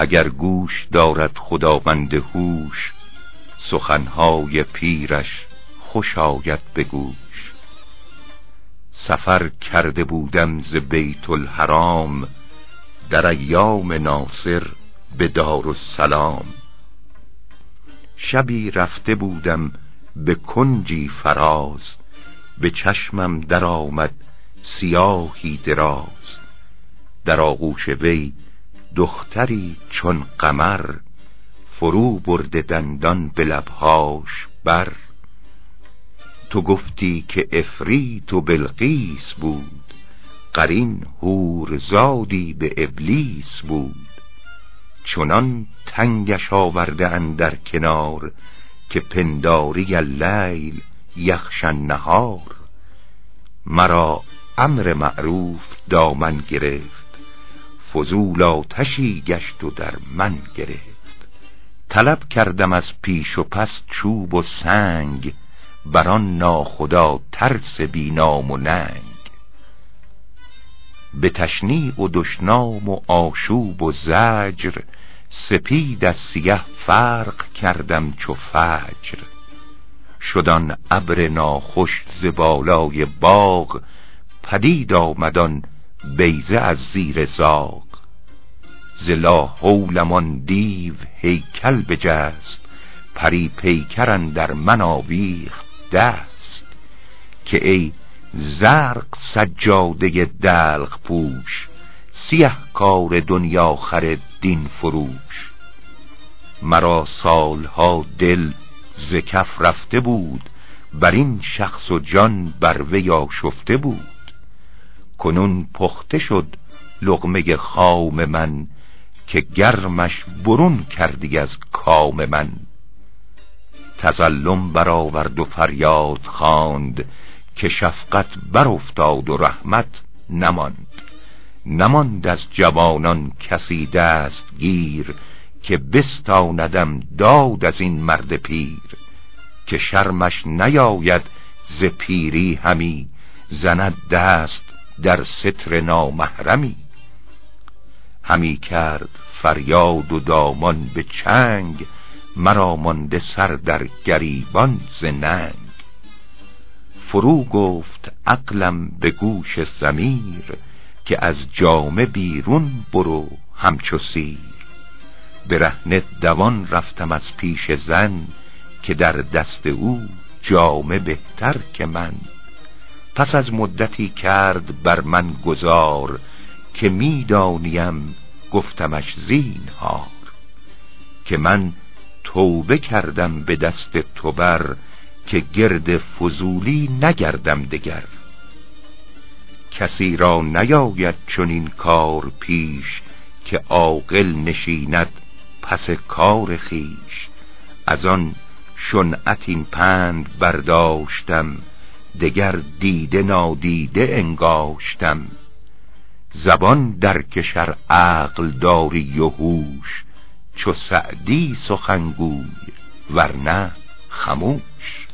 اگر گوش دارد خداوند هوش سخنهای پیرش خوش آید به گوش. سفر کرده بودم ز بیت الحرام در ایام ناصر به دار السلام شبی رفته بودم به کنجی فراز به چشمم در آمد سیاهی دراز. در آغوش وی دختری چون قمر فرو برده دندان به لبهاش بر. تو گفتی که افریت و بلقیس بود قرین هور زادی به ابلیس بود. چنان تنگش آورده اندر کنار که پنداری اللیل یخشن نهار مرا امر معروف دامن گرفت. فضول آتشی گشت و در من گرفت. طلب کردم از پیش و پس چوب و سنگ بران ناخدا ترس بینام و ننگ. به تشنیع و دشنام و آشوب و زجر سپید از سیه فرق کردم چو فجر. شدان ابر ناخوش ز بالای باغ پدید آمدان بیزه از زیر زاغ. ز لا حولمان دیو هیکل بجست پری پیکرن در من آویخت دست. که ای زرق سجاده دلق پوش سیه کار دنیا خر دین فروش. مرا سالها دل ز کف رفته بود بر این شخص و جان بر وی آشفته بود. کنون پخته شد لغمه خام من که گرمش برون کردی از کام من. تظلم برآورد و فریاد خواند که شفقت برافتاد و رحمت نماند. نماند از جوانان کسی دست گیر که بستاندم داد از این مرد پیر که شرمش نیاید ز پیری همی زند دست در ستر نامحرمی. همی کرد فریاد و دامان به چنگ مرا مانده سر در گریبان ز ننگ. فرو گفت عقلم به گوش زمیر که از جامه بیرون برو همچو سیر. برهنه دوان رفتم از پیش زن که در دست او جامه بهتر که من. پس از مدتی کرد بر من گذار که می‌دانیم گفتمش زین هار که من توبه کردم به دست تو بر که گرد فضولی نگردم دگر. کسی را نیاید چنین کار پیش که عاقل نشیند پس کار خیش از آن شنعت این پند برداشتم دگر دیده نادیده انگاشتم. زبان در کشر عقل داری و هوش چو سعدی سخنگوی ورنه خموش.